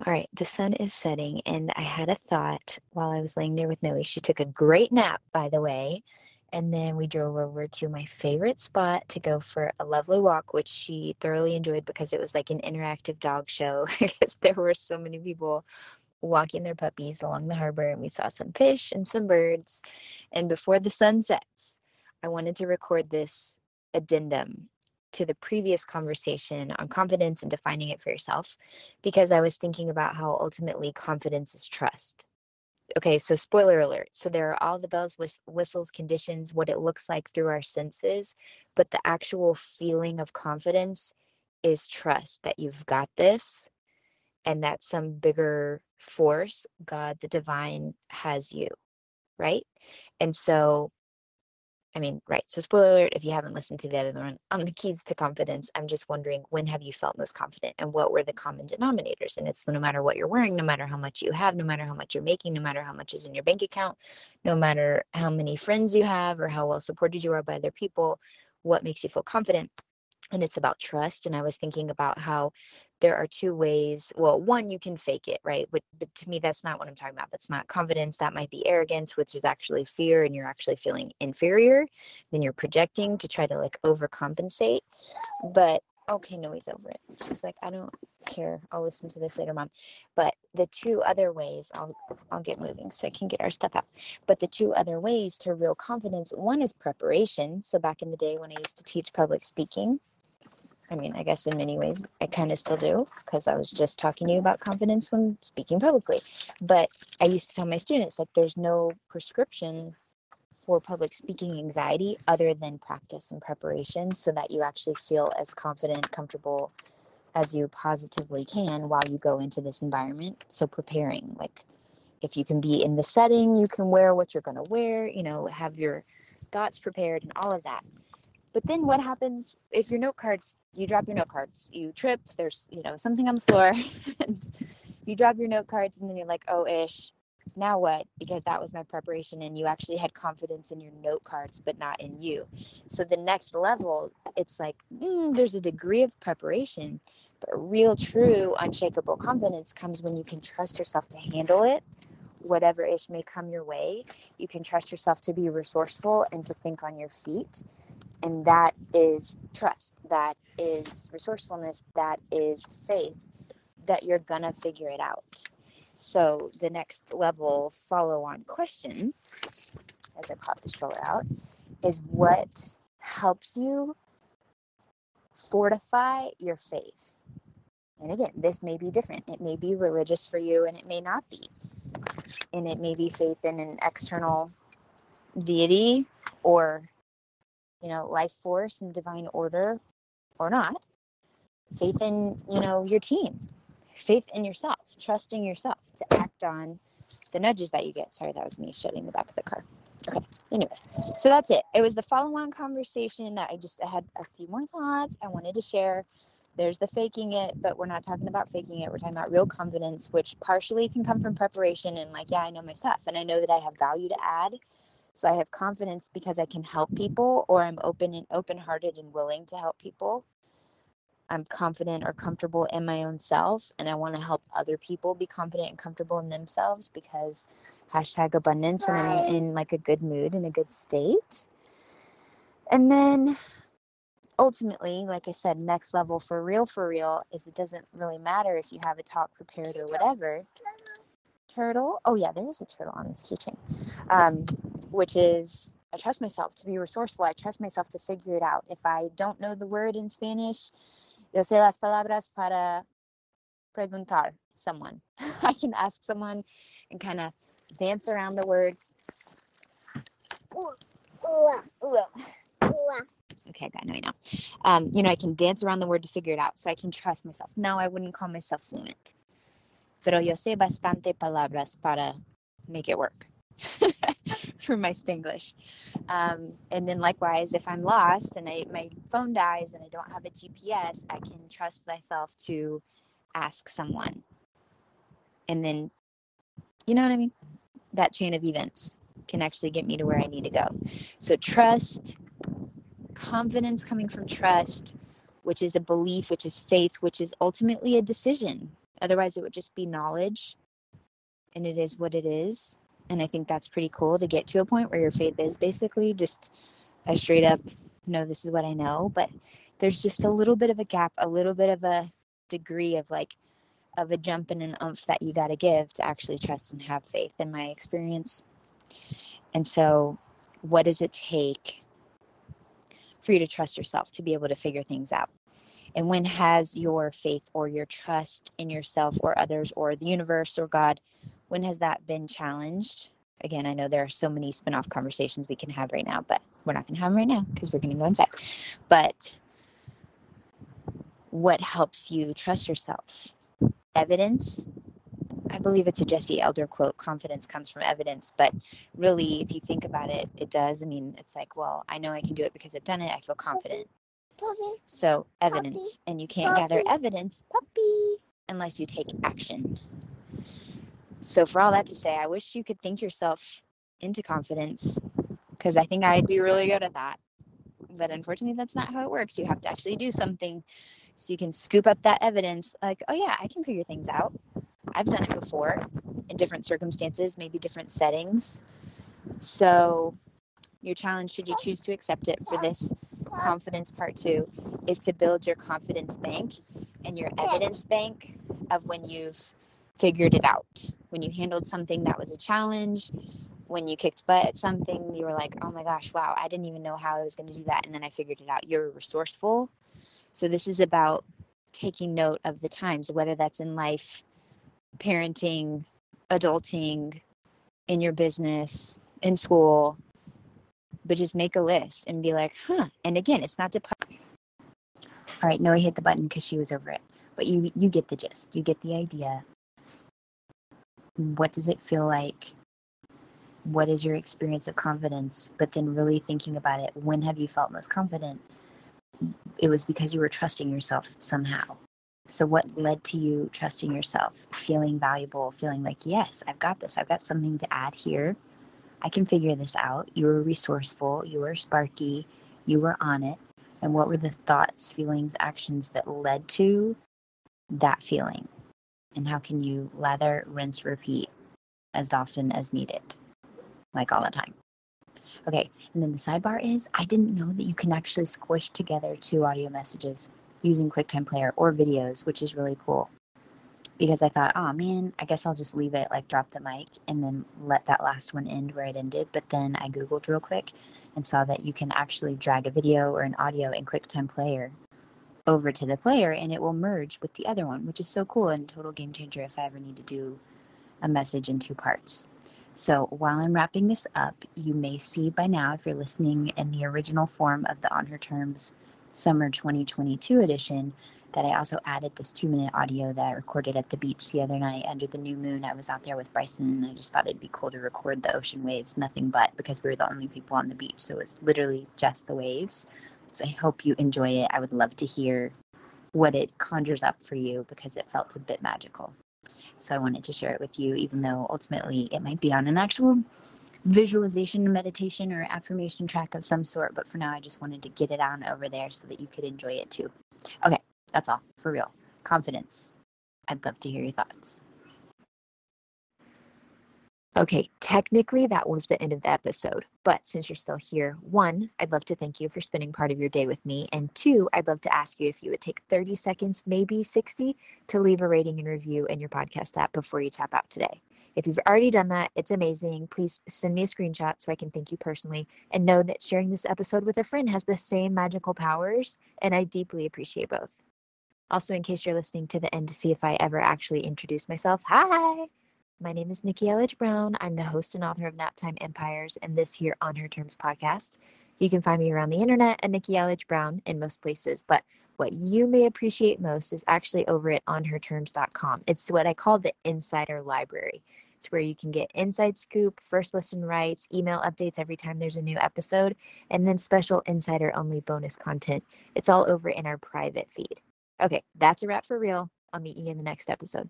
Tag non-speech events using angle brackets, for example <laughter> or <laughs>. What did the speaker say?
All right, the sun is setting, and I had a thought while I was laying there with Noe. She took a great nap, by the way. And then we drove over to my favorite spot to go for a lovely walk, which she thoroughly enjoyed because it was like an interactive dog show. <laughs> because there were so many people walking their puppies along the harbor, and we saw some fish and some birds. And before the sun sets, I wanted to record this addendum to the previous conversation on confidence and defining it for yourself because I was thinking about how ultimately confidence is trust. Okay, so spoiler alert. So there are all the bells, whistles, conditions, what it looks like through our senses, but the actual feeling of confidence is trust that you've got this and that some bigger force, God, the divine, has you, right? And so I mean, right. So, spoiler alert, if you haven't listened to the other one on the keys to confidence, I'm just wondering when have you felt most confident and what were the common denominators? And it's no matter what you're wearing, no matter how much you have, no matter how much you're making, no matter how much is in your bank account, no matter how many friends you have or how well supported you are by other people, what makes you feel confident? And it's about trust. And I was thinking about how there are two ways well one you can fake it right? But, but to me that's not what i'm talking about that's not confidence that might be arrogance which is actually fear and you're actually feeling inferior then you're projecting to try to like overcompensate but okay no he's over it. She's like i don't care i'll listen to this later mom. But the two other ways i'll i'll get moving so i can get our stuff out. But the two other ways to real confidence one is preparation. So back in the day when i used to teach public speaking I mean, I guess in many ways I kind of still do because I was just talking to you about confidence when speaking publicly. But I used to tell my students like there's no prescription for public speaking anxiety other than practice and preparation so that you actually feel as confident, comfortable as you positively can while you go into this environment. So preparing like if you can be in the setting, you can wear what you're going to wear, you know, have your thoughts prepared and all of that. But then what happens if your note cards, you drop your note cards, you trip, there's, you know, something on the floor, <laughs> and you drop your note cards, and then you're like, oh, ish, now what? Because that was my preparation, and you actually had confidence in your note cards, but not in you. So the next level, it's like, mm, there's a degree of preparation, but real, true, unshakable confidence comes when you can trust yourself to handle it whatever ish may come your way. You can trust yourself to be resourceful and to think on your feet and that is trust that is resourcefulness that is faith that you're gonna figure it out. So the next level follow on question as i pop the stroller out is what helps you fortify your faith? And again this may be different. It may be religious for you and it may not be. And it may be faith in an external deity or you know, life force and divine order or not. Faith in, you know, your team. Faith in yourself, trusting yourself to act on the nudges that you get. Sorry, that was me shutting the back of the car. Okay. Anyways, so that's it. It was the follow-on conversation that I just I had a few more thoughts I wanted to share. There's the faking it, but we're not talking about faking it. We're talking about real confidence, which partially can come from preparation and like, yeah, I know my stuff and I know that I have value to add so I have confidence because I can help people or I'm open and open hearted and willing to help people. I'm confident or comfortable in my own self and I want to help other people be confident and comfortable in themselves because hashtag abundance and I'm in like a good mood and a good state. And then ultimately, like I said, next level for real, for real is it doesn't really matter if you have a talk prepared or whatever. Turtle. Oh yeah, there is a turtle on this keychain. Um, which is I trust myself to be resourceful. I trust myself to figure it out. If I don't know the word in Spanish, yo sé las palabras para preguntar someone. <laughs> I can ask someone and kind of dance around the word. Okay, I got no now. Um, you know, I can dance around the word to figure it out, so I can trust myself. No, I wouldn't call myself fluent, pero yo sé bastante palabras para make it work. <laughs> for my Spanglish. Um, and then likewise, if I'm lost and I, my phone dies and I don't have a GPS, I can trust myself to ask someone. And then, you know what I mean? That chain of events can actually get me to where I need to go. So trust, confidence coming from trust, which is a belief, which is faith, which is ultimately a decision. Otherwise, it would just be knowledge and it is what it is. And I think that's pretty cool to get to a point where your faith is basically just a straight up, no, this is what I know. But there's just a little bit of a gap, a little bit of a degree of like, of a jump and an umph that you got to give to actually trust and have faith, in my experience. And so, what does it take for you to trust yourself to be able to figure things out? And when has your faith or your trust in yourself or others or the universe or God, when has that been challenged? Again, I know there are so many spin off conversations we can have right now, but we're not going to have them right now because we're going to go inside. But what helps you trust yourself? Evidence. I believe it's a Jesse Elder quote confidence comes from evidence. But really, if you think about it, it does. I mean, it's like, well, I know I can do it because I've done it. I feel confident. Puppy. So, evidence. And you can't gather evidence, puppy, unless you take action. So, for all that to say, I wish you could think yourself into confidence because I think I'd be really good at that. But unfortunately, that's not how it works. You have to actually do something so you can scoop up that evidence like, oh, yeah, I can figure things out. I've done it before in different circumstances, maybe different settings. So, your challenge, should you choose to accept it for this confidence part two, is to build your confidence bank and your evidence bank of when you've figured it out. When you handled something that was a challenge, when you kicked butt at something, you were like, oh my gosh, wow, I didn't even know how I was going to do that. And then I figured it out. You're resourceful. So this is about taking note of the times, whether that's in life, parenting, adulting, in your business, in school, but just make a list and be like, huh. And again, it's not to. All right, Noah hit the button because she was over it, but you you get the gist. You get the idea what does it feel like? What is your experience of confidence? But then really thinking about it when have you felt most confident? It was because you were trusting yourself somehow. So what led to you trusting yourself? Feeling valuable feeling like yes i've got this. I've got something to add here. I can figure this out. You were resourceful you were sparky you were on it. And what were the thoughts feelings actions that led to that feeling and how can you lather, rinse, repeat as often as needed, like all the time. Okay, and then the sidebar is I didn't know that you can actually squish together two audio messages using QuickTime Player or videos, which is really cool. Because I thought, oh man, I guess I'll just leave it like drop the mic and then let that last one end where it ended. But then I Googled real quick and saw that you can actually drag a video or an audio in QuickTime Player over to the player and it will merge with the other one, which is so cool and total game changer if I ever need to do a message in two parts. So while I'm wrapping this up, you may see by now, if you're listening in the original form of the On Her Terms Summer 2022 edition, that I also added this two minute audio that I recorded at the beach the other night under the new moon. I was out there with Bryson and I just thought it'd be cool to record the ocean waves, nothing but because we were the only people on the beach. So it was literally just the waves. I hope you enjoy it. I would love to hear what it conjures up for you because it felt a bit magical. So I wanted to share it with you, even though ultimately it might be on an actual visualization, meditation, or affirmation track of some sort. But for now, I just wanted to get it on over there so that you could enjoy it too. Okay, that's all for real. Confidence. I'd love to hear your thoughts. Okay, technically that was the end of the episode, but since you're still here, one, I'd love to thank you for spending part of your day with me, and two, I'd love to ask you if you would take 30 seconds, maybe 60, to leave a rating and review in your podcast app before you tap out today. If you've already done that, it's amazing. Please send me a screenshot so I can thank you personally and know that sharing this episode with a friend has the same magical powers, and I deeply appreciate both. Also, in case you're listening to the end to see if I ever actually introduce myself, hi! My name is Nikki Elledge Brown. I'm the host and author of Naptime Empires and this here On Her Terms podcast. You can find me around the internet at Nikki Elledge Brown in most places, but what you may appreciate most is actually over at onherterms.com. It's what I call the insider library. It's where you can get inside scoop, first listen rights, email updates every time there's a new episode, and then special insider only bonus content. It's all over in our private feed. Okay, that's a wrap for real. I'll meet you in the next episode.